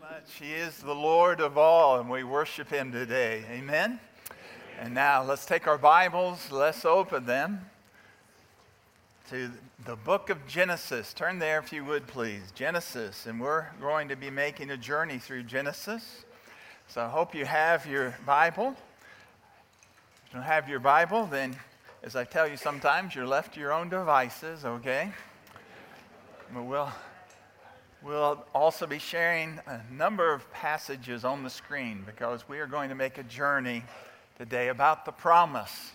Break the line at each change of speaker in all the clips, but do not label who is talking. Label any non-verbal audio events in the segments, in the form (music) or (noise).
much. He is the Lord of all, and we worship him today. Amen? And now let's take our Bibles, let's open them to the book of Genesis. Turn there if you would, please. Genesis. And we're going to be making a journey through Genesis. So I hope you have your Bible. If you don't have your Bible, then as I tell you sometimes, you're left to your own devices, okay? But we'll We'll also be sharing a number of passages on the screen because we are going to make a journey today about the promise,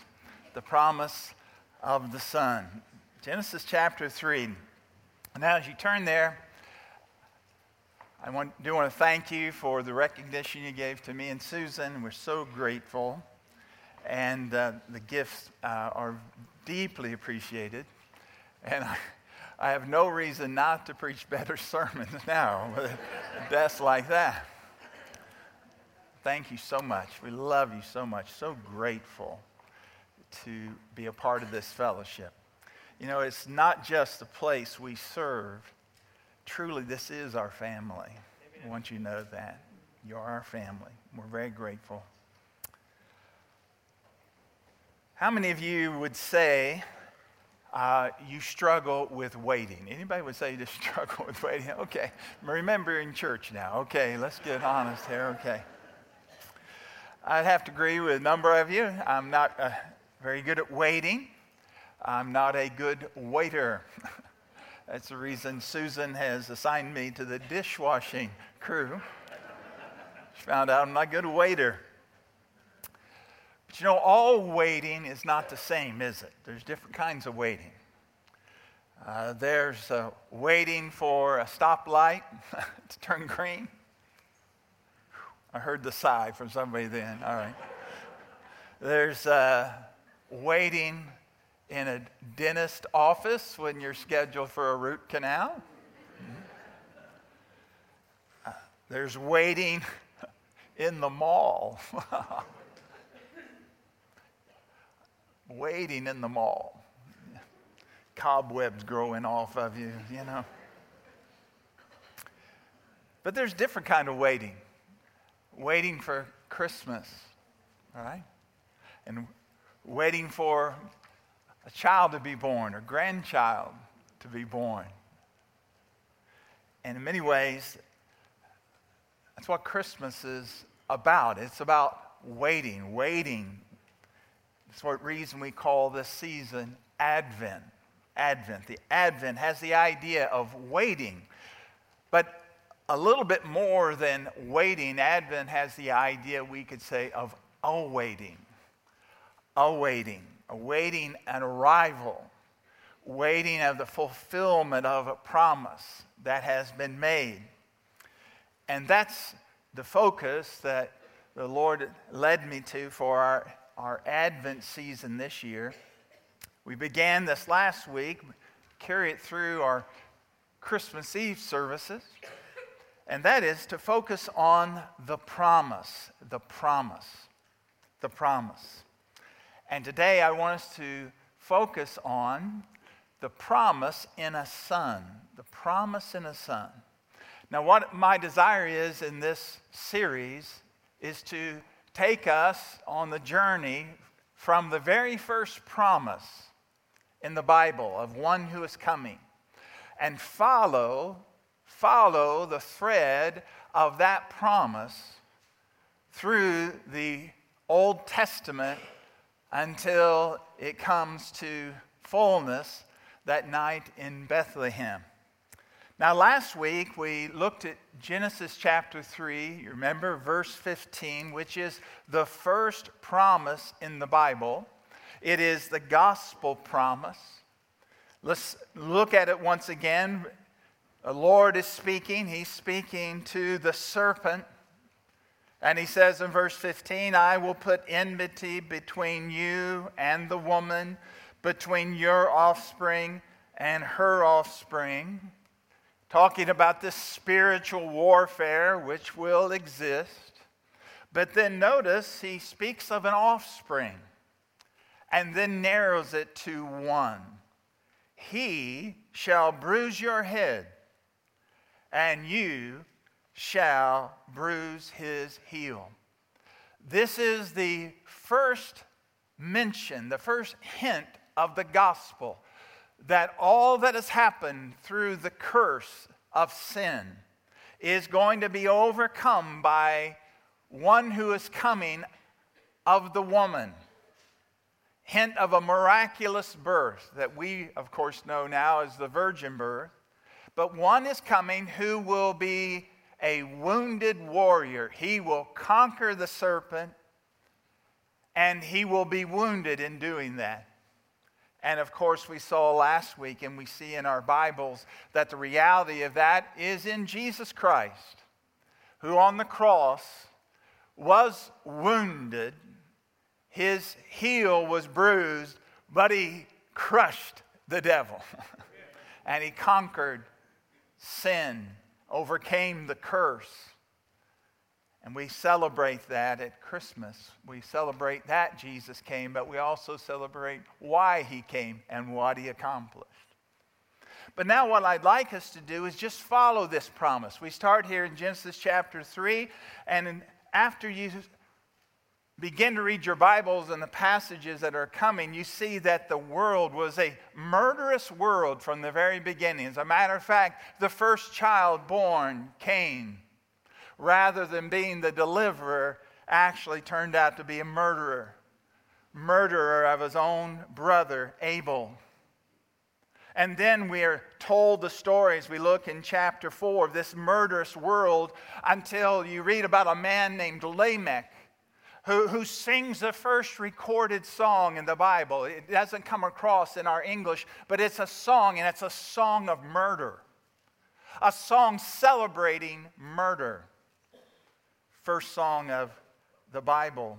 the promise of the Son. Genesis chapter 3. Now, as you turn there, I want, do want to thank you for the recognition you gave to me and Susan. We're so grateful. And uh, the gifts uh, are deeply appreciated. And I, I have no reason not to preach better (laughs) sermons now deaths like that. Thank you so much. We love you so much. So grateful to be a part of this fellowship. You know, it's not just the place we serve. Truly, this is our family. I want you to know that. You're our family. We're very grateful. How many of you would say uh, you struggle with waiting. Anybody would say you just (laughs) struggle with waiting? Okay, remember in church now. Okay, let's get honest here. Okay. I'd have to agree with a number of you. I'm not uh, very good at waiting. I'm not a good waiter. (laughs) That's the reason Susan has assigned me to the dishwashing crew. She found out I'm not a good waiter. But you know, all waiting is not the same, is it? There's different kinds of waiting. Uh, there's uh, waiting for a stoplight (laughs) to turn green. I heard the sigh from somebody then. All right. There's uh, waiting in a dentist office when you're scheduled for a root canal. Uh, there's waiting (laughs) in the mall. (laughs) waiting in the mall. Cobwebs growing off of you, you know. But there's different kind of waiting. Waiting for Christmas, all right? And waiting for a child to be born or grandchild to be born. And in many ways, that's what Christmas is about. It's about waiting, waiting that's what reason we call this season Advent. Advent. The Advent has the idea of waiting, but a little bit more than waiting. Advent has the idea, we could say, of awaiting. Awaiting. Awaiting an arrival. Waiting of the fulfillment of a promise that has been made. And that's the focus that the Lord led me to for our our Advent season this year. We began this last week, carry it through our Christmas Eve services, and that is to focus on the promise, the promise, the promise. And today I want us to focus on the promise in a son, the promise in a son. Now, what my desire is in this series is to take us on the journey from the very first promise in the Bible of one who is coming and follow follow the thread of that promise through the Old Testament until it comes to fullness that night in Bethlehem. Now, last week we looked at Genesis chapter 3, you remember verse 15, which is the first promise in the Bible. It is the gospel promise. Let's look at it once again. The Lord is speaking, He's speaking to the serpent. And He says in verse 15, I will put enmity between you and the woman, between your offspring and her offspring talking about this spiritual warfare which will exist. But then notice he speaks of an offspring and then narrows it to one. He shall bruise your head, and you shall bruise his heel. This is the first mention, the first hint of the gospel that all that has happened through the curse of sin is going to be overcome by one who is coming of the woman. Hint of a miraculous birth that we, of course, know now as the virgin birth. But one is coming who will be a wounded warrior. He will conquer the serpent and he will be wounded in doing that. And of course, we saw last week and we see in our Bibles that the reality of that is in Jesus Christ, who on the cross was wounded, his heel was bruised, but he crushed the devil (laughs) and he conquered sin overcame the curse. And we celebrate that at Christmas. We celebrate that Jesus came, but we also celebrate why he came and what he accomplished. But now, what I'd like us to do is just follow this promise. We start here in Genesis chapter 3, and after you begin to read your Bibles and the passages that are coming, you see that the world was a murderous world from the very beginning. As a matter of fact, the first child born, Cain, rather than being the deliverer, actually turned out to be a murderer, murderer of his own brother, Abel. And then we are told the stories. We look in chapter 4 of this murderous world until you read about a man named Lamech who, who sings the first recorded song in the Bible. It doesn't come across in our English, but it's a song, and it's a song of murder, a song celebrating murder. First song of the Bible.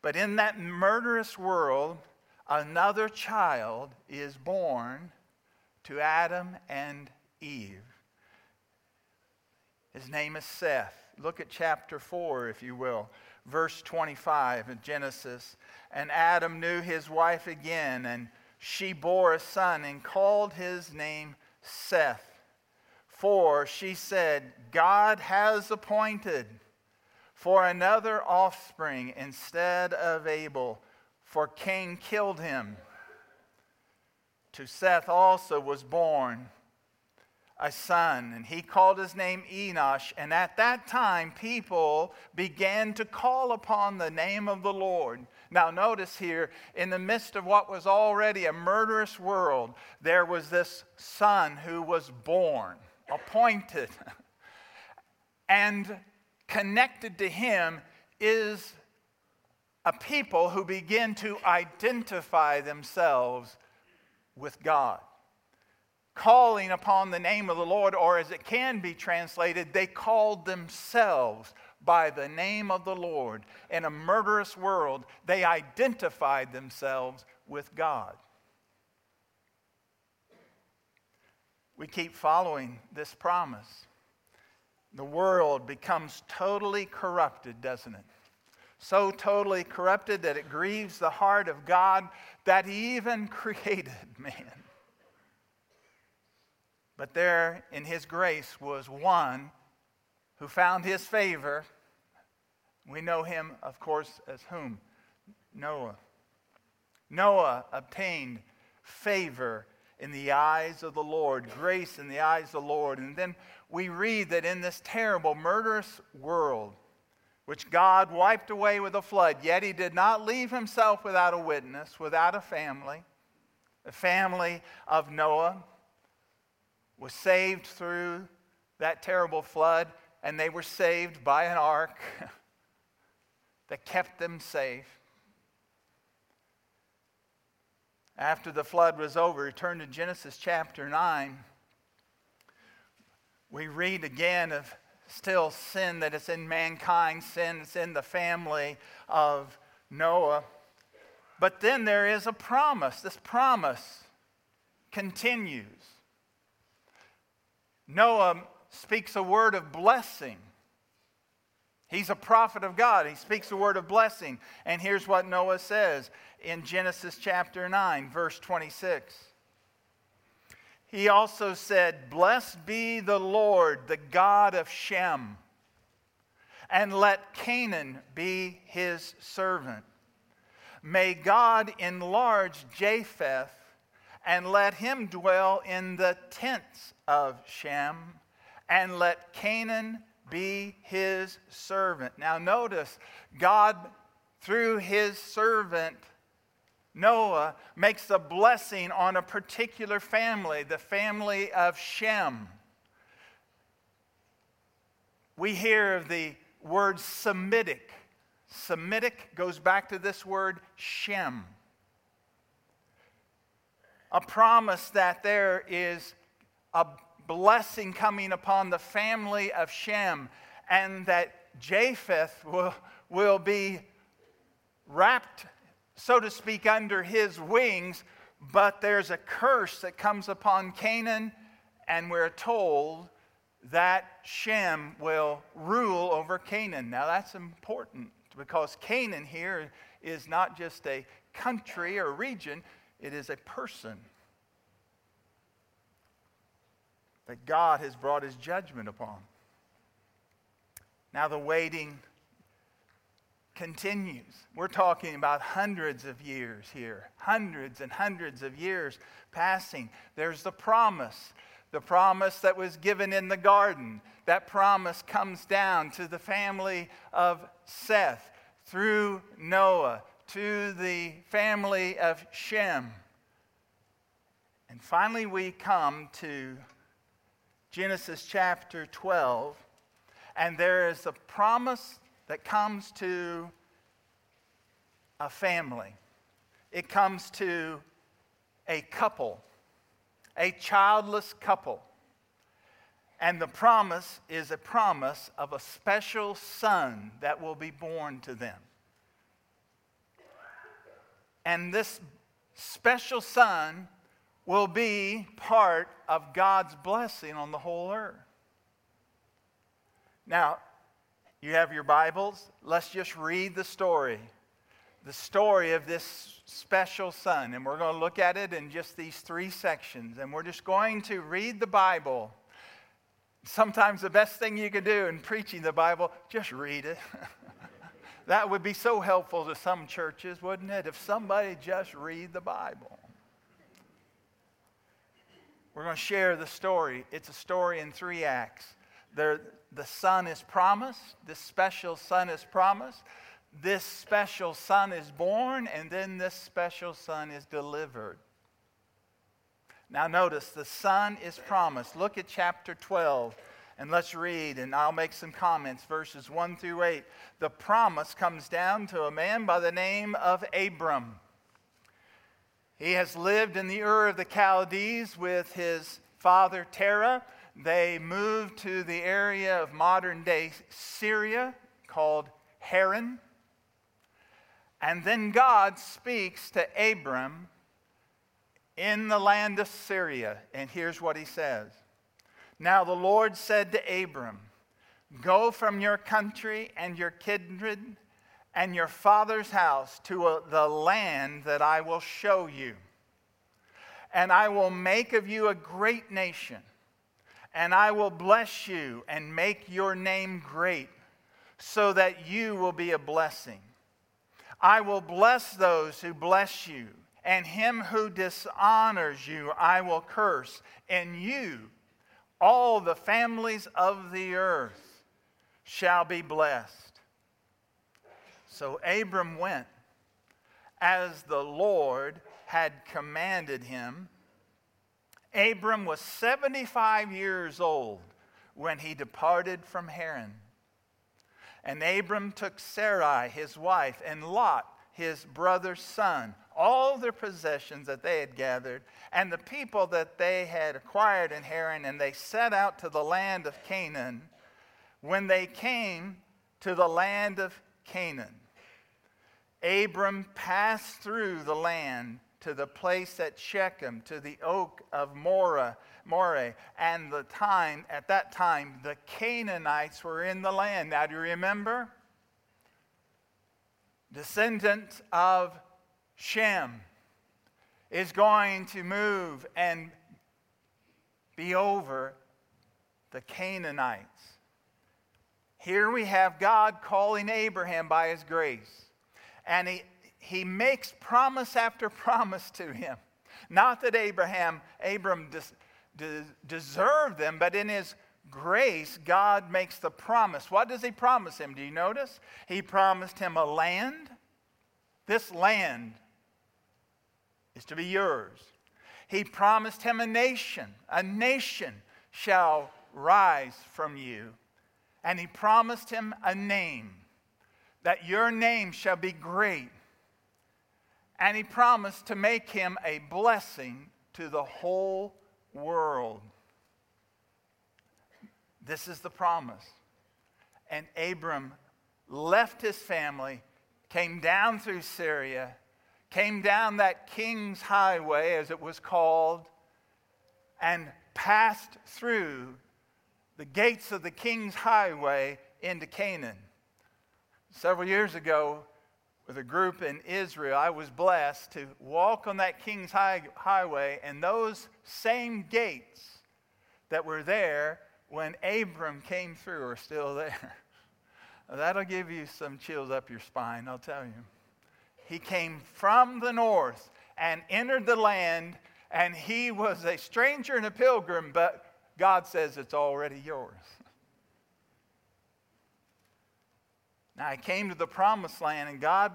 But in that murderous world, another child is born to Adam and Eve. His name is Seth. Look at chapter 4, if you will verse 25 in Genesis. And Adam knew his wife again, and she bore a son and called his name Seth. For she said, God has appointed for another offspring instead of Abel, for Cain killed him. To Seth also was born a son, and he called his name Enosh. And at that time, people began to call upon the name of the Lord. Now, notice here, in the midst of what was already a murderous world, there was this son who was born, appointed. and connected to him is a people who begin to identify themselves with God calling upon the name of the Lord, or as it can be translated, they called themselves by the name of the Lord. In a murderous world, they identified themselves with God. We keep following this promise. The world becomes totally corrupted, doesn't it? So totally corrupted that it grieves the heart of God that He even (laughs) created man. But there in his grace was one who found his favor. We know him, of course, as whom? Noah. Noah obtained favor in the eyes of the Lord, grace in the eyes of the Lord. And then we read that in this terrible, murderous world, which God wiped away with a flood, yet he did not leave himself without a witness, without a family, the family of Noah was saved through that terrible flood, and they were saved by an ark (laughs) that kept them safe. After the flood was over, turn to Genesis chapter 9. We read again of still sin that is in mankind, sin that's in the family of Noah. But then there is a promise. This promise continues. Noah speaks a word of blessing. He's a prophet of God. He speaks a word of blessing. And here's what Noah says in Genesis chapter 9, verse 26. he also said, Blessed be the Lord, the God of Shem, and let Canaan be his servant. May God enlarge Japheth and let him dwell in the tents of Shem, and let Canaan be his servant. Now, notice, God, through his servant, Noah makes a blessing on a particular family, the family of Shem. We hear of the word Semitic. Semitic goes back to this word Shem. A promise that there is a blessing coming upon the family of Shem and that Japheth will, will be wrapped so to speak, under his wings, but there's a curse that comes upon Canaan, and we're told that Shem will rule over Canaan. Now, that's important because Canaan here is not just a country or region, it is a person that God has brought his judgment upon. Now, the waiting continues. We're talking about hundreds of years here, hundreds and hundreds of years passing. There's the promise, the promise that was given in the garden. That promise comes down to the family of Seth through Noah to the family of Shem. And finally, we come to Genesis chapter 12, and there is a promise that comes to a family, it comes to a couple, a childless couple. And the promise is a promise of a special son that will be born to them. And this special son will be part of God's blessing on the whole earth. Now, you have your Bibles? Let's just read the story. The story of this special son. And we're going to look at it in just these three sections. And we're just going to read the Bible. Sometimes the best thing you can do in preaching the Bible, just read it. (laughs) that would be so helpful to some churches, wouldn't it? If somebody just read the Bible. We're going to share the story. It's a story in three acts. There, the son is promised, this special son is promised, this special son is born, and then this special son is delivered. Now, notice the son is promised. Look at chapter 12 and let's read, and I'll make some comments, verses 1 through 8. The promise comes down to a man by the name of Abram. He has lived in the Ur of the Chaldees with his father Terah they moved to the area of modern day Syria called Haran. And then God speaks to Abram in the land of Syria. And here's what he says Now the Lord said to Abram, Go from your country and your kindred and your father's house to a, the land that I will show you. And I will make of you a great nation and I will bless you and make your name great, so that you will be a blessing. I will bless those who bless you, and him who dishonors you I will curse. And you, all the families of the earth, shall be blessed. So Abram went as the Lord had commanded him Abram was 75 years old when he departed from Haran. And Abram took Sarai, his wife, and Lot, his brother's son, all their possessions that they had gathered, and the people that they had acquired in Haran, and they set out to the land of Canaan. When they came to the land of Canaan, Abram passed through the land to the place at Shechem, to the oak of Moreh, Moreh, and the time, at that time, the Canaanites were in the land. Now, do you remember? Descendant of Shem is going to move and be over the Canaanites. Here we have God calling Abraham by his grace. And he, he makes promise after (laughs) promise to him. Not that Abraham, Abram des, des, deserved them, but in his grace, God makes the promise. What does he promise him? Do you notice? He promised him a land. This land is to be yours. He promised him a nation. A nation shall rise from you. And he promised him a name, that your name shall be great. And he promised to make him a blessing to the whole world. This is the promise. And Abram left his family, came down through Syria, came down that King's Highway, as it was called, and passed through the gates of the King's Highway into Canaan. Several years ago, with a group in Israel, I was blessed to walk on that King's high, Highway, and those same gates that were there when Abram came through are still there. (laughs) That'll give you some chills up your spine, I'll tell you. He came from the north and entered the land, and he was a stranger and a pilgrim, but God says it's already yours. Now, he came to the promised land, and God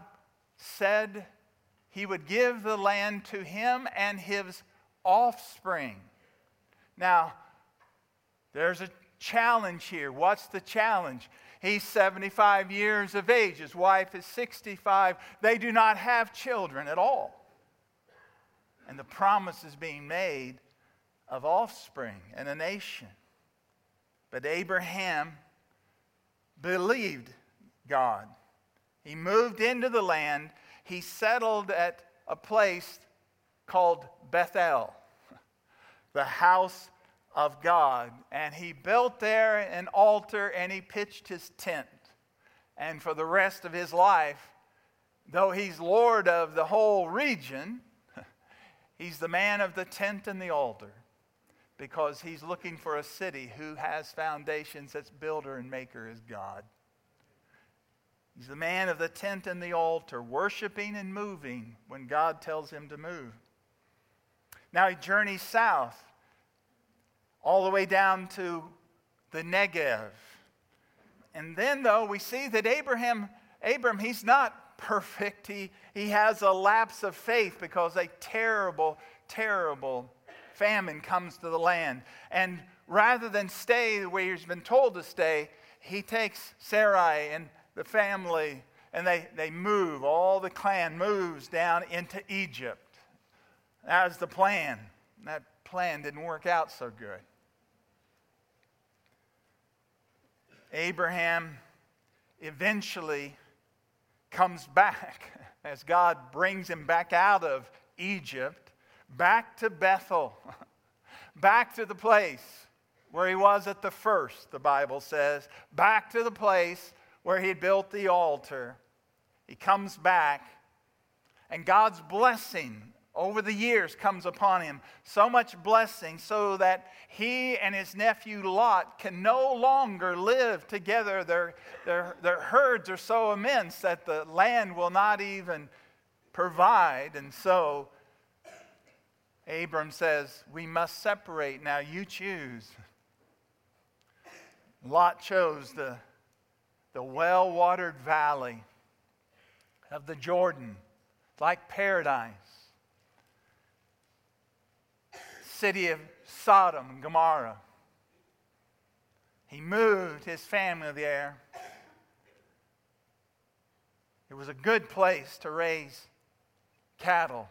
said he would give the land to him and his offspring. Now, there's a challenge here. What's the challenge? He's 75 years of age. His wife is 65. They do not have children at all. And the promise is being made of offspring and a nation. But Abraham believed God. He moved into the land. He settled at a place called Bethel, (laughs) the house of God. And he built there an altar and he pitched his tent. And for the rest of his life, though he's Lord of the whole region, (laughs) he's the man of the tent and the altar because he's looking for a city who has foundations that's builder and maker is God. He's the man of the tent and the altar, worshiping and moving when God tells him to move. Now he journeys south all the way down to the Negev. And then, though, we see that Abraham, Abram, he's not perfect. He, he has a lapse of faith because a terrible, terrible famine comes to the land. And rather than stay where he's been told to stay, he takes Sarai and the family and they, they move. All the clan moves down into Egypt. That was the plan. That plan didn't work out so good. Abraham eventually comes back (laughs) as God brings him back out of Egypt, back to Bethel, (laughs) back to the place where he was at the first, the Bible says, back to the place where he had built the altar. He comes back, and God's blessing over the years comes upon him. So much blessing so that he and his nephew Lot can no longer live together. Their, their, their herds are so immense that the land will not even provide. And so Abram says, We must separate. Now you choose. Lot chose the, the well watered valley of the Jordan, like paradise. city of Sodom and Gomorrah. He moved his family there. It was a good place to raise cattle,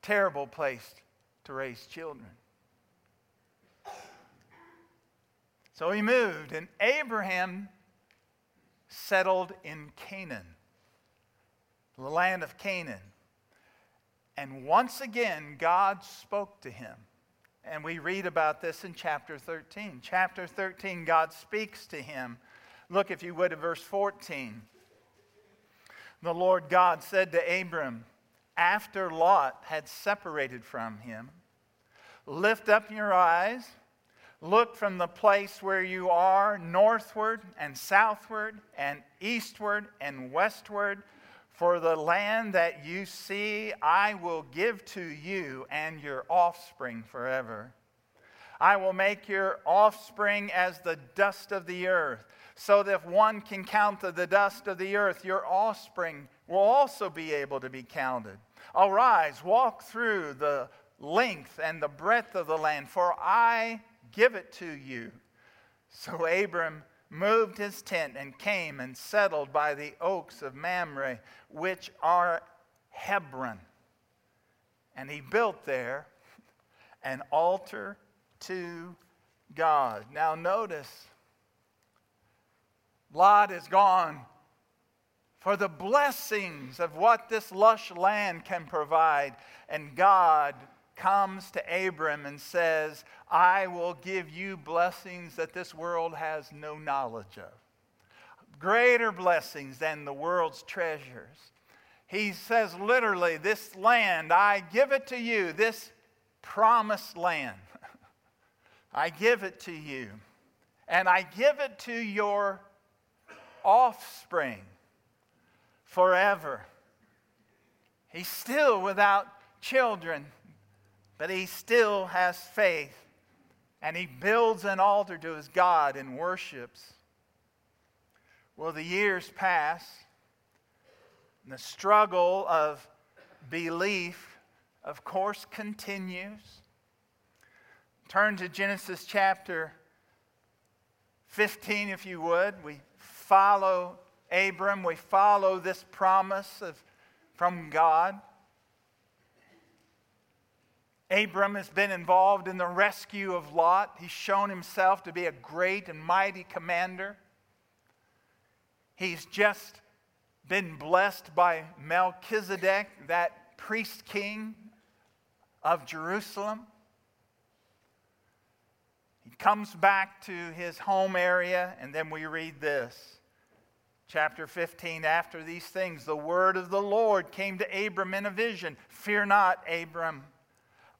terrible place to raise children. So he moved, and Abraham settled in Canaan, the land of Canaan. And once again, God spoke to him. And we read about this in chapter 13. Chapter 13, God speaks to him. Look, if you would, at verse 14. The Lord God said to Abram, after Lot had separated from him, Lift up your eyes, look from the place where you are northward and southward and eastward and westward. For the land that you see, I will give to you and your offspring forever. I will make your offspring as the dust of the earth, so that if one can count the dust of the earth, your offspring will also be able to be counted. Arise, walk through the length and the breadth of the land, for I give it to you. So Abram moved his tent and came and settled by the oaks of Mamre, which are Hebron. And he built there an altar to God. Now, notice, Lot is gone for the blessings of what this lush land can provide. And God comes to Abram and says, I will give you blessings that this world has no knowledge of. Greater blessings than the world's treasures. He says literally, This land, I give it to you, this promised land. (laughs) I give it to you. And I give it to your offspring forever. He's still without children, but he still has faith. And he builds an altar to his God and worships. Well, the years pass, and the struggle of belief, of course, continues. Turn to Genesis chapter 15, if you would. We follow Abram, we follow this promise of, from God. Abram has been involved in the rescue of Lot. He's shown himself to be a great and mighty commander. He's just been blessed by Melchizedek, that priest king of Jerusalem. He comes back to his home area, and then we read this. Chapter 15 After these things, the word of the Lord came to Abram in a vision Fear not, Abram.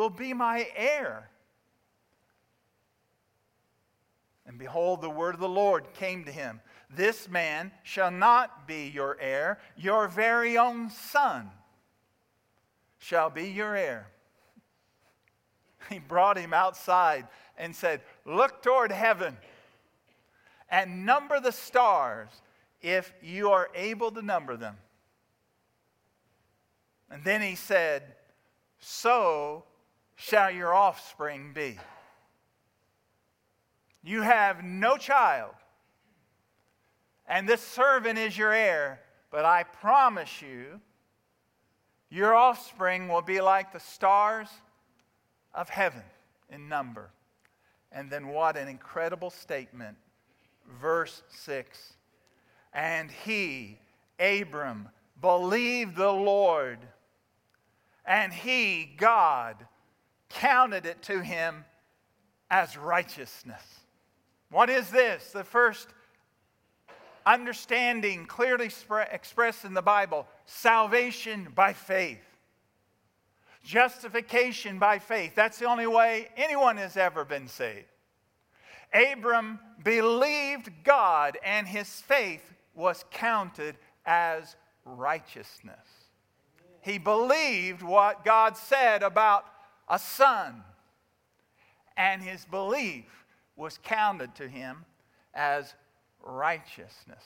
will be my heir. And behold, the word of the Lord came to him This man shall not be your heir, your very own son shall be your heir. (laughs) He brought him outside and said, Look toward heaven and number the stars if you are able to number them. And then he said, So shall your offspring be. You have no child, and this servant is your heir, but I promise you, your offspring will be like the stars of heaven in number. And then what an incredible statement. Verse 6 And he, Abram, believed the Lord, and he, God, counted it to him as righteousness. What is this? The first understanding clearly expressed in the Bible salvation by faith, justification by faith. That's the only way anyone has ever been saved. Abram believed God, and his faith was counted as righteousness. He believed what God said about a son. And his belief was counted to him as righteousness.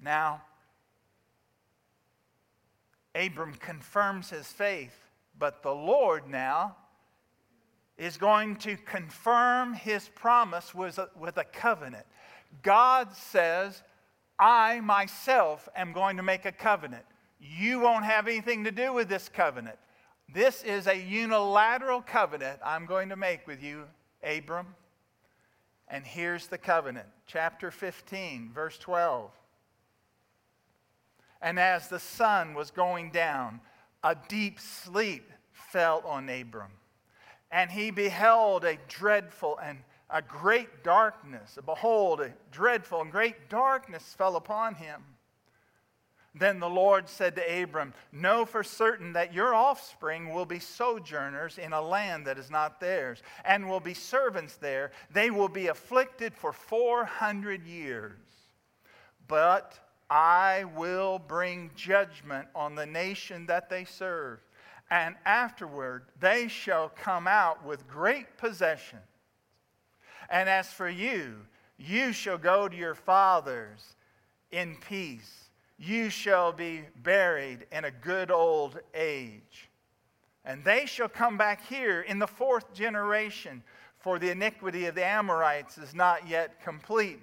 Now, Abram confirms his faith, but the Lord now is going to confirm his promise with a, with a covenant. God says, I myself am going to make a covenant. You won't have anything to do with this covenant. This is a unilateral covenant I'm going to make with you, Abram. And here's the covenant, chapter 15, verse 12. And as the sun was going down, a deep sleep fell on Abram. And he beheld a dreadful and a great darkness. Behold, a dreadful and great darkness fell upon him. Then the Lord said to Abram, Know for certain that your offspring will be sojourners in a land that is not theirs, and will be servants there. They will be afflicted for 400 years. But I will bring judgment on the nation that they serve, and afterward they shall come out with great possession. And as for you, you shall go to your fathers in peace. You shall be buried in a good old age. And they shall come back here in the fourth generation, for the iniquity of the Amorites is not yet complete.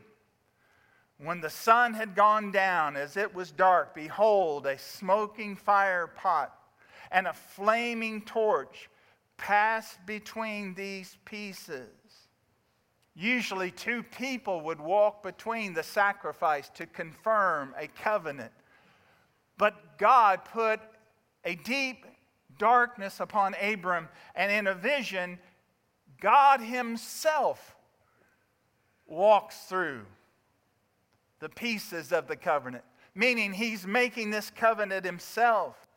When the sun had gone down, as it was dark, behold, a smoking fire pot and a flaming torch passed between these pieces. Usually, two people would walk between the sacrifice to confirm a covenant. But God put a deep darkness upon Abram, and in a vision, God Himself walks through the pieces of the covenant, meaning he's making this covenant himself.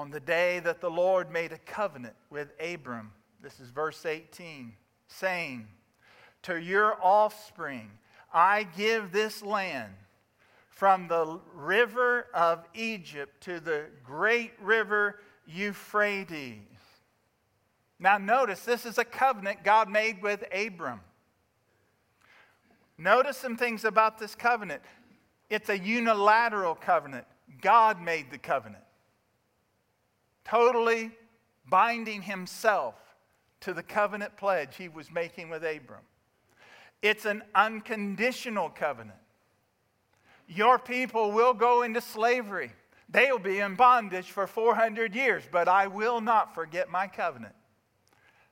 On the day that the Lord made a covenant with Abram, this is verse 18, saying, To your offspring I give this land from the river of Egypt to the great river Euphrates now, notice this is a covenant God made with Abram. Notice some things about this covenant. It's a unilateral covenant. God made the covenant, totally binding himself to the covenant pledge he was making with Abram. It's an unconditional covenant. Your people will go into slavery. They'll be in bondage for 400 years, but I will not forget my covenant.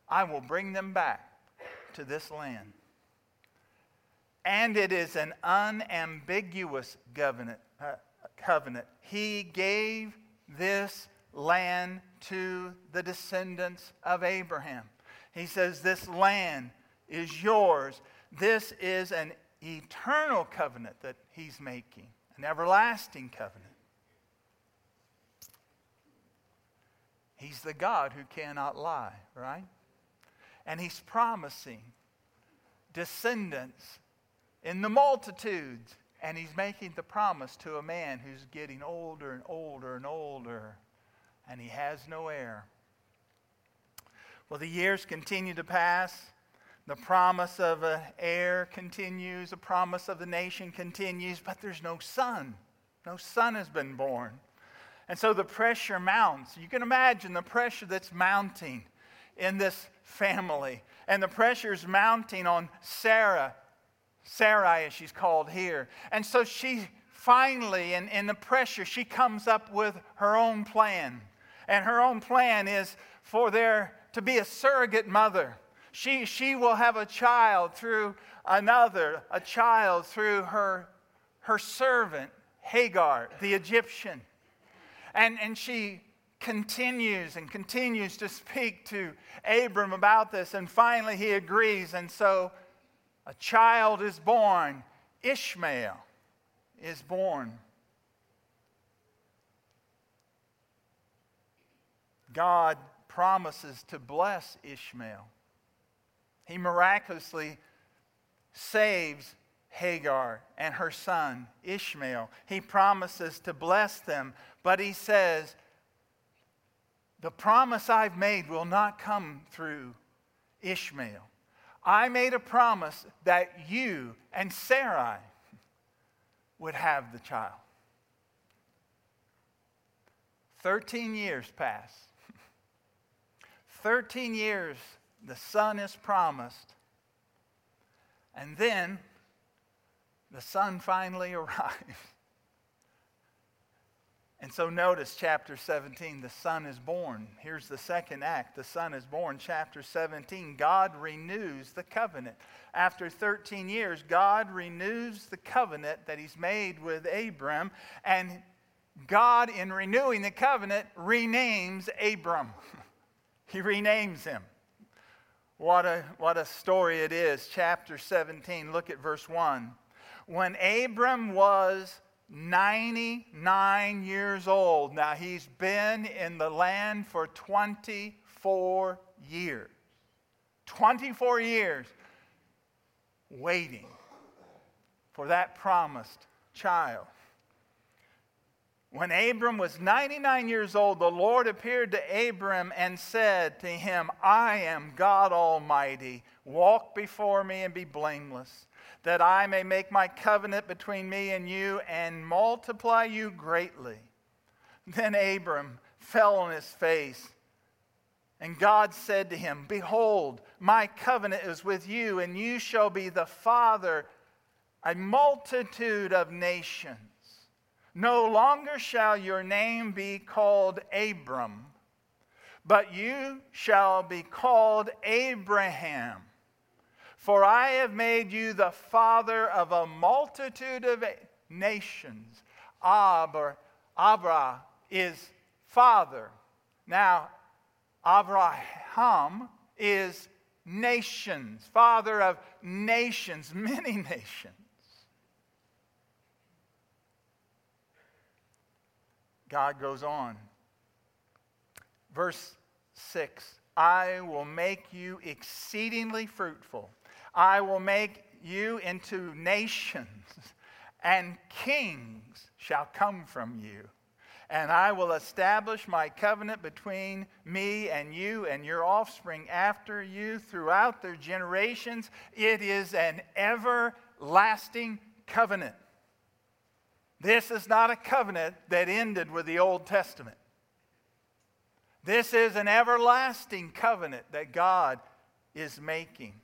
I will bring them back to this land. And it is an unambiguous covenant. Uh, covenant. He gave this land to the descendants of Abraham. He says, This land is yours. This is an eternal covenant that he's making, an everlasting covenant. He's the God who cannot lie, right? and he's promising descendants in the multitudes. And he's making the promise to a man who's getting older and older and older, and he has no heir. Well, the years continue to pass. The promise of an heir continues. The promise of the nation continues, but there's no son. No son has been born. And so the pressure mounts. You can imagine the pressure that's mounting in this family. And the pressure is mounting on Sarah, Sarai as she's called here. And so she finally, in, in the pressure, she comes up with her own plan. And her own plan is for there to be a surrogate mother. She, she will have a child through another, a child through her, her servant, Hagar, the Egyptian. And, and she continues and continues to speak to Abram about this, and finally he agrees. And so a child is born. Ishmael is born. God promises to bless Ishmael. He miraculously saves Hagar and her son, Ishmael. He promises to bless them, but he says, the promise I've made will not come through Ishmael. I made a promise that you and Sarai would have the child. 13 years pass. 13 years the son is promised. And then the son finally (laughs) arrives. And so notice chapter 17, the Son is born. Here's the second act the Son is born. Chapter 17, God renews the covenant. After 13 years, God renews the covenant that He's made with Abram. And God, in renewing the covenant, renames Abram. (laughs) he renames him. What a, what a story it is. Chapter 17, look at verse 1. When Abram was 99 years old. Now, he's been in the land for 24 years. 24 years waiting for that promised child. When Abram was 99 years old, the Lord appeared to Abram and said to him, I am God Almighty. Walk before me and be blameless that I may make my covenant between me and you and multiply you greatly. Then Abram fell on his face. And God said to him, Behold, my covenant is with you, and you shall be the father a multitude of nations. No longer shall your name be called Abram, but you shall be called Abraham for I have made you the father of a multitude of nations. Ab or Abra is father. Now, Abraham is nations, father of nations, (laughs) many nations. God goes on. Verse 6 I will make you exceedingly fruitful I will make you into nations, and kings shall come from you. And I will establish my covenant between me and you and your offspring after you throughout their generations. It is an everlasting covenant. This is not a covenant that ended with the Old Testament. This is an everlasting covenant that God is making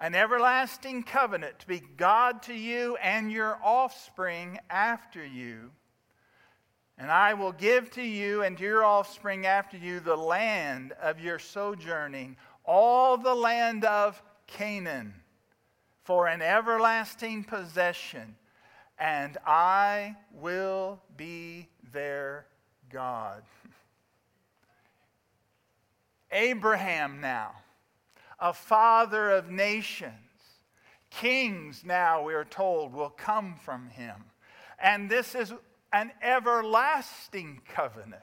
an everlasting covenant to be God to you and your offspring after you. And I will give to you and to your offspring after you the land of your sojourning, all the land of Canaan, for an everlasting possession, and I will be their God. Abraham now a father of nations. Kings now, we are told, will come from him. And this is an everlasting covenant,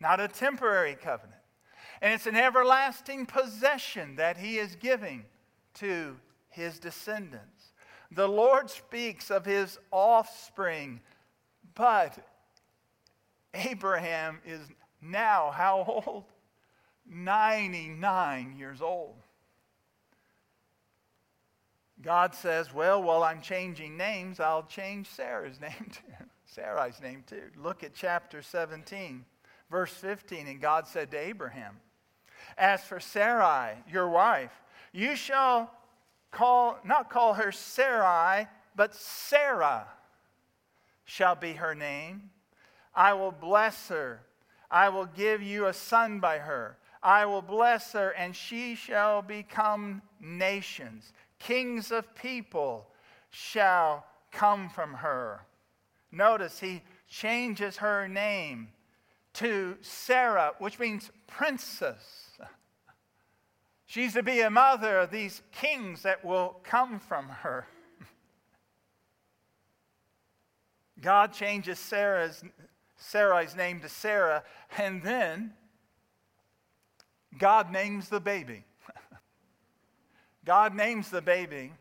not a temporary covenant. And it's an everlasting possession that he is giving to his descendants. The Lord speaks of his offspring, but Abraham is now how old? 99 years old. God says, Well, while I'm changing names, I'll change Sarah's (laughs) name too. Sarai's name too. Look at chapter 17, verse 15. And God said to Abraham, As for Sarai, your wife, you shall call, not call her Sarai, but Sarah shall be her name. I will bless her. I will give you a son by her. I will bless her, and she shall become nations kings of people shall come from her. Notice he changes her name to Sarah, which means princess. She's to be a mother of these kings that will come from her. (laughs) God changes Sarah's, Sarai's name to Sarah, and then God names the baby. (laughs) God names the baby.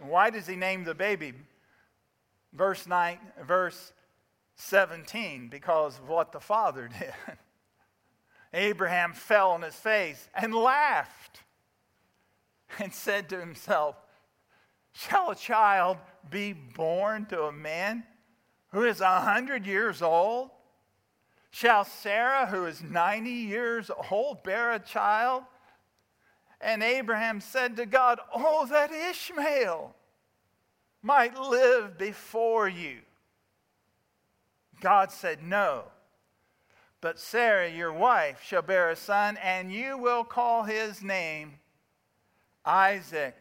Why does he name the baby? Verse 9, verse 17, because of what the father (laughs) did. Abraham fell on his face and laughed and said to himself, Shall a child be born to a man who is a hundred years old? Shall Sarah, who is 90 years old, bear a child? And Abraham said to God, Oh, that Ishmael might live before you. God said, No. But Sarah, your wife, shall bear a son, and you will call his name Isaac.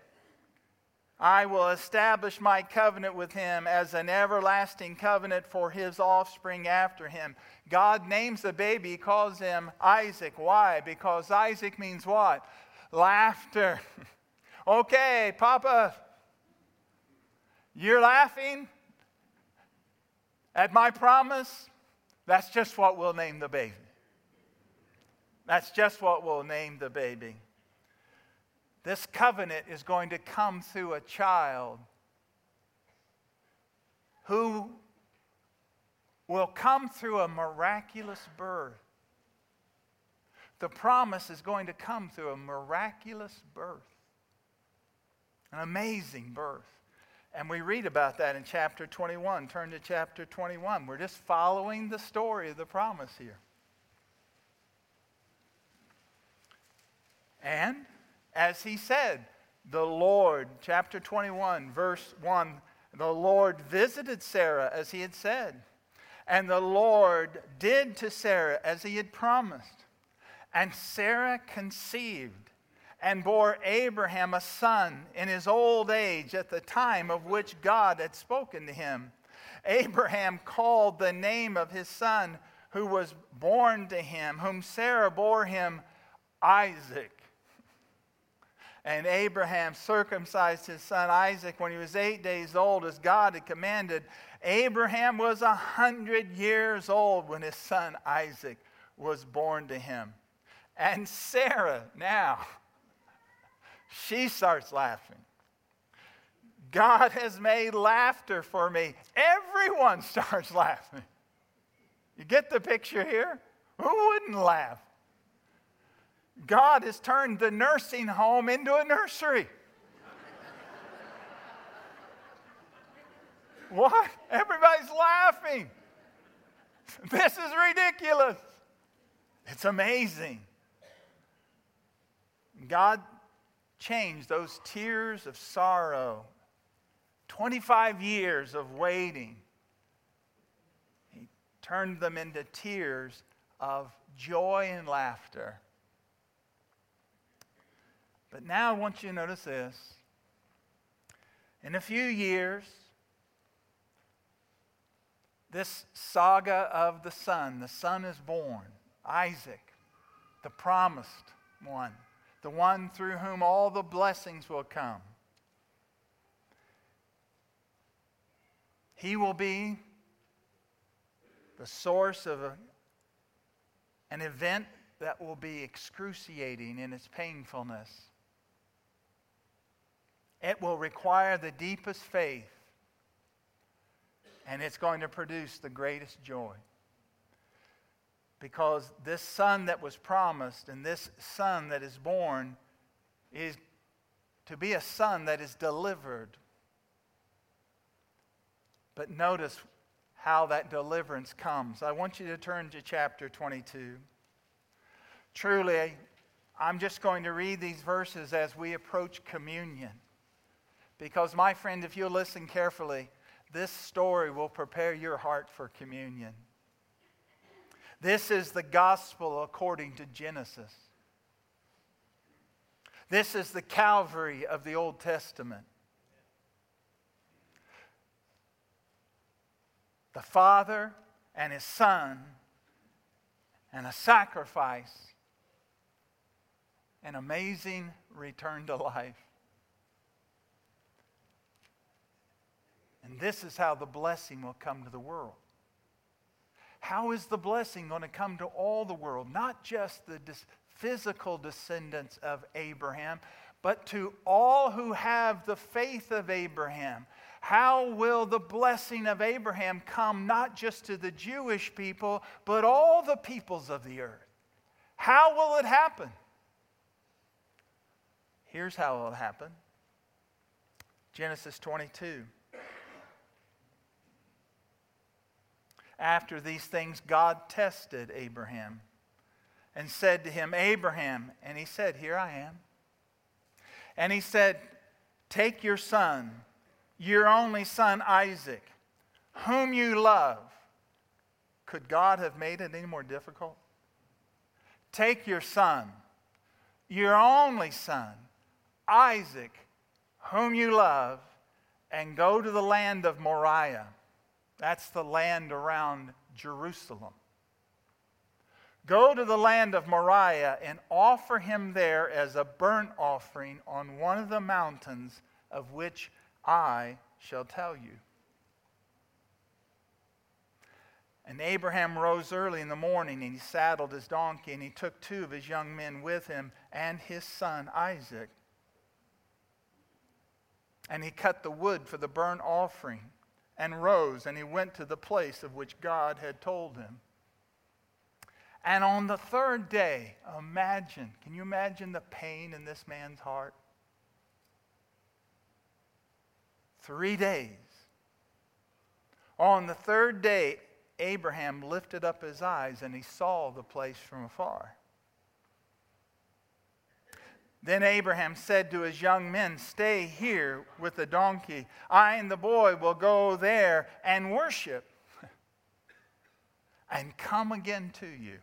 I will establish my covenant with him as an everlasting covenant for his offspring after him. God names the baby, calls him Isaac. Why? Because Isaac means what? Laughter. (laughs) okay, Papa, you're laughing at my promise? That's just what we'll name the baby. That's just what we'll name the baby. This covenant is going to come through a child who will come through a miraculous birth. The promise is going to come through a miraculous birth, an amazing birth. And we read about that in chapter 21. Turn to chapter 21. We're just following the story of the promise here. And as he said, the Lord, chapter 21, verse 1, the Lord visited Sarah as he had said. And the Lord did to Sarah as he had promised. And Sarah conceived and bore Abraham a son in his old age at the time of which God had spoken to him. Abraham called the name of his son who was born to him, whom Sarah bore him, Isaac. And Abraham circumcised his son Isaac when he was eight days old, as God had commanded. Abraham was a hundred years old when his son Isaac was born to him. And Sarah, now, she starts laughing. God has made laughter for me. Everyone (laughs) starts laughing. You get the picture here? Who wouldn't laugh? God has turned the nursing home into a nursery. (laughs) what? Everybody's laughing. (laughs) This is ridiculous. It's amazing. God changed those tears of sorrow, 25 years of waiting. He turned them into tears of joy and laughter. But now I want you to notice this. In a few years, this saga of the son, the son is born, Isaac, the promised one the one through whom all the blessings will come. He will be the source of a, an event that will be excruciating in its painfulness. It will require the deepest faith, and it's going to produce the greatest joy because this son that was promised and this son that is born is to be a son that is delivered. But notice how that deliverance comes. I want you to turn to chapter 22. Truly, I'm just going to read these verses as we approach communion. Because, my friend, if you listen carefully, this story will prepare your heart for communion. This is the gospel according to Genesis. This is the Calvary of the Old Testament. The Father and His Son, and a sacrifice, an amazing return to life. And this is how the blessing will come to the world. How is the blessing going to come to all the world? Not just the dis- physical descendants of Abraham, but to all who have the faith of Abraham. How will the blessing of Abraham come not just to the Jewish people, but all the peoples of the earth? How will it happen? Here's how it will happen Genesis 22. After these things, God tested Abraham and said to him, Abraham, and he said, Here I am. And he said, Take your son, your only son Isaac, whom you love, Could God have made it any more difficult? Take your son, your only son, Isaac, whom you love, and go to the land of Moriah. That's the land around Jerusalem. Go to the land of Moriah and offer him there as a burnt offering on one of the mountains of which I shall tell you. And Abraham rose early in the morning and he saddled his donkey and he took two of his young men with him and his son Isaac. And he cut the wood for the burnt offering and rose and he went to the place of which God had told him. And on the third day, imagine, can you imagine the pain in this man's heart? Three days. On the third day, Abraham lifted up his eyes and he saw the place from afar. Then Abraham said to his young men, Stay here with the donkey. I and the boy will go there and worship (laughs) and come again to you.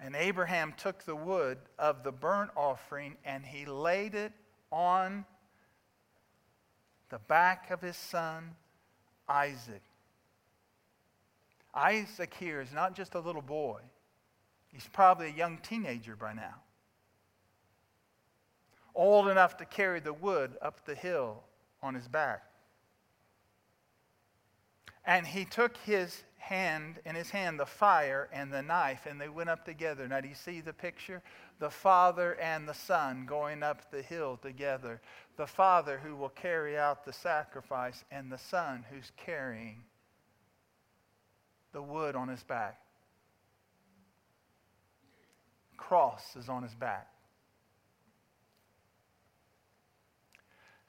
And Abraham took the wood of the burnt offering and he laid it on the back of his son Isaac. Isaac here is not just a little boy, he's probably a young teenager by now. Old enough to carry the wood up the hill on his back. And he took his hand in his hand the fire and the knife and they went up together now do you see the picture the father and the son going up the hill together the father who will carry out the sacrifice and the son who's carrying the wood on his back cross is on his back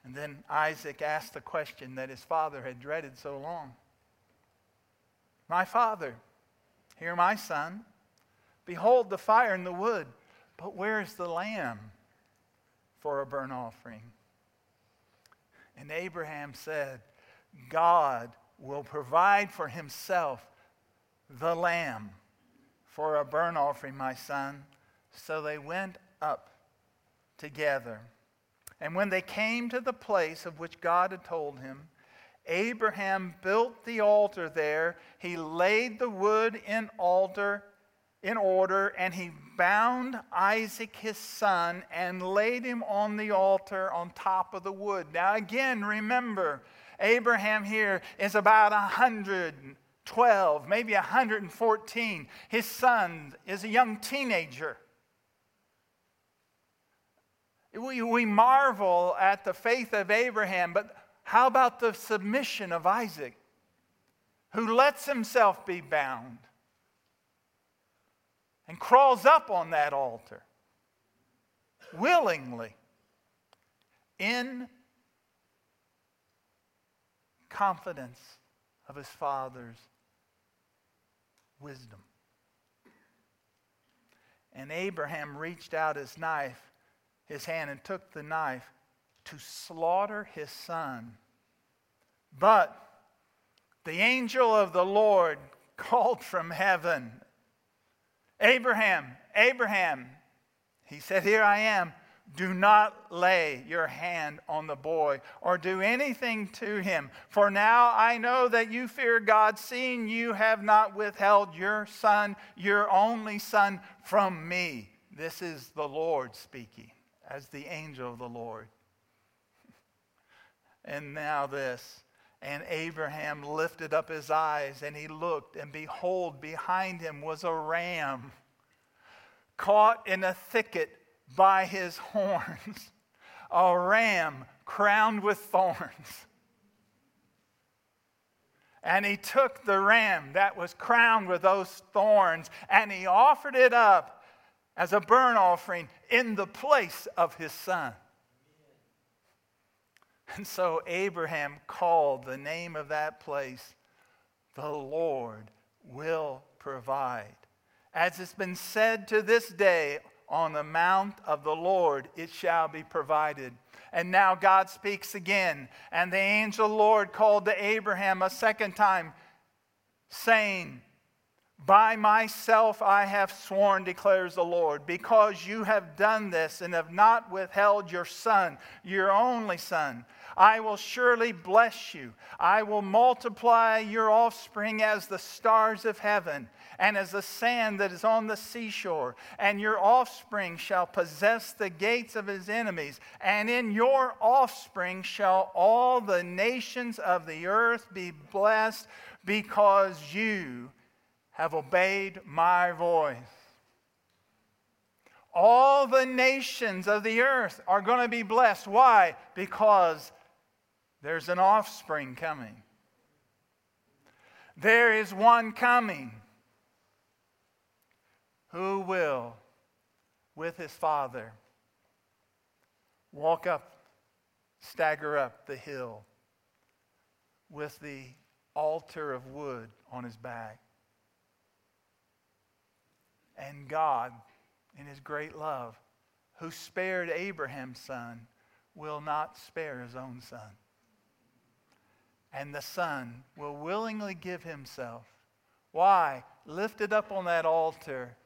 and then isaac asked the question that his father had dreaded so long my father, hear my son. Behold the fire and the wood, but where is the lamb for a burnt offering? And Abraham said, God will provide for himself the lamb for a burnt offering, my son. So they went up together. And when they came to the place of which God had told him, Abraham built the altar there. He laid the wood in altar in order and he bound Isaac his son and laid him on the altar on top of the wood. Now again, remember, Abraham here is about 112, maybe 114. His son is a young teenager. We, we marvel at the faith of Abraham, but how about the submission of Isaac, who lets himself be bound and crawls up on that altar willingly in confidence of his father's wisdom? And Abraham reached out his knife, his hand, and took the knife to slaughter his son. But the angel of the Lord called from heaven Abraham, Abraham. He said, Here I am. Do not lay your hand on the boy or do anything to him. For now I know that you fear God, seeing you have not withheld your son, your only son, from me. This is the Lord speaking as the angel of the Lord. (laughs) And now this. And Abraham lifted up his eyes and he looked, and behold, behind him was a ram caught in a thicket by his (laughs) horns, a ram crowned with thorns. And he took the ram that was crowned with those thorns and he offered it up as a burnt offering in the place of his son. And so Abraham called the name of that place, the Lord will provide. As it's been said to this day, on the mount of the Lord it shall be provided. And now God speaks again. And the angel Lord called to Abraham a second time, saying, By myself I have sworn, declares the Lord, because you have done this and have not withheld your son, your only son. I will surely bless you. I will multiply your offspring as the stars of heaven and as the sand that is on the seashore. And your offspring shall possess the gates of his enemies. And in your offspring shall all the nations of the earth be blessed because you have obeyed my voice. All the nations of the earth are going to be blessed. Why? Because there's an offspring coming. There is one coming who will, with his father, walk up, stagger up the hill with the altar of wood on his back. And God, in his great love, who spared Abraham's son, will not spare his own son. And the son will willingly give himself. Why? Lifted up on that altar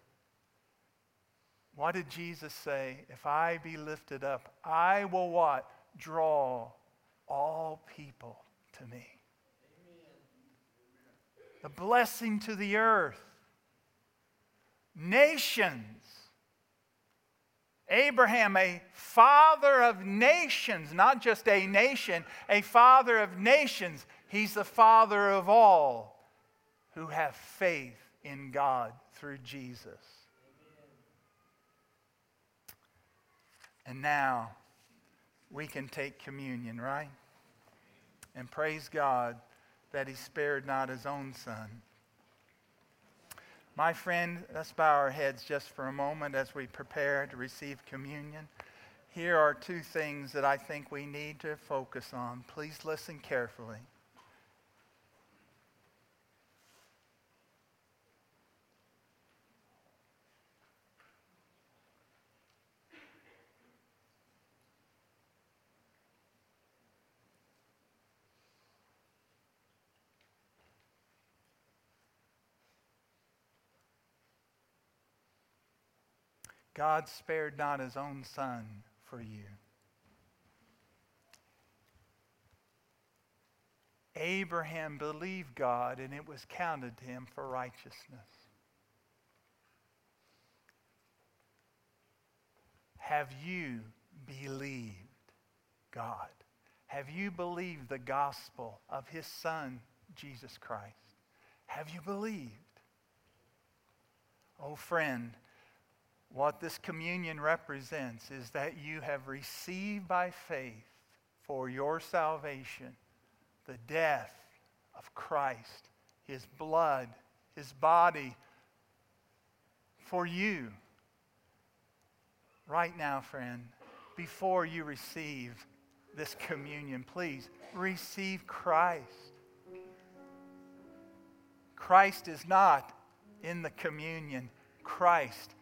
what did Jesus say? If I be lifted up, I will what? Draw all people to me. Amen. The blessing to the earth. Nations. Abraham, a father of nations, not just a nation, a father of nations. He's the father of all who have faith in God through Jesus. And now we can take communion, right? And praise God that He spared not His own Son. My friend, let's bow our heads just for a moment as we prepare to receive communion. Here are two things that I think we need to focus on. Please listen carefully. God spared not his own son for you. Abraham believed God and it was counted to him for righteousness. Have you believed God? Have you believed the gospel of his son, Jesus Christ? Have you believed? Oh, friend, what this communion represents is that you have received by faith for your salvation the death of Christ, his blood, his body for you. Right now, friend, before you receive this communion, please receive Christ. Christ is not in the communion. Christ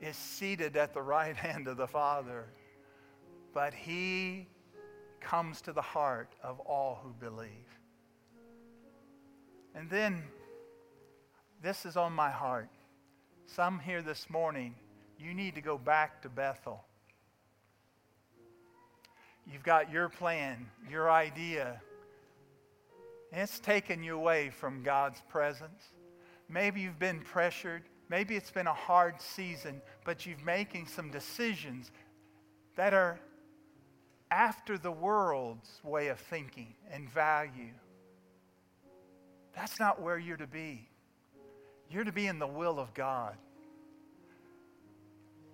is seated at the right (laughs) hand of the Father, but he comes to the heart of all who believe. And then, this is on my heart. Some here this morning, you need to go back to Bethel. You've got your plan, your idea, and it's taken you away from God's presence. Maybe you've been pressured. Maybe it's been a hard season, but you're making some decisions that are after the world's way of thinking and value. That's not where you're to be. You're to be in the will of God.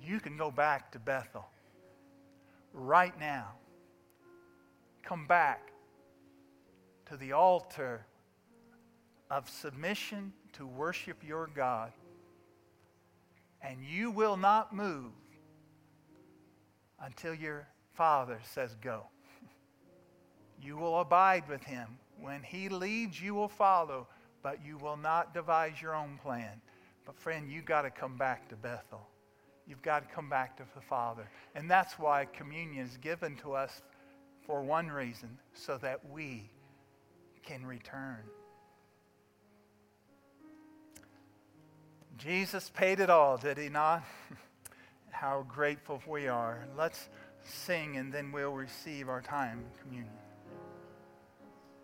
You can go back to Bethel right now. Come back to the altar of submission to worship your God and you will not move until your Father says go. You will abide with him. When he leads, you will follow, but you will not devise your own plan. But, friend, you've got to come back to Bethel. you've got to come back to the Father. And that's why communion is given to us for one reason, so that we can return. Jesus paid it all, did he not? (laughs) How grateful we are. Let's sing and then we'll receive our time communion.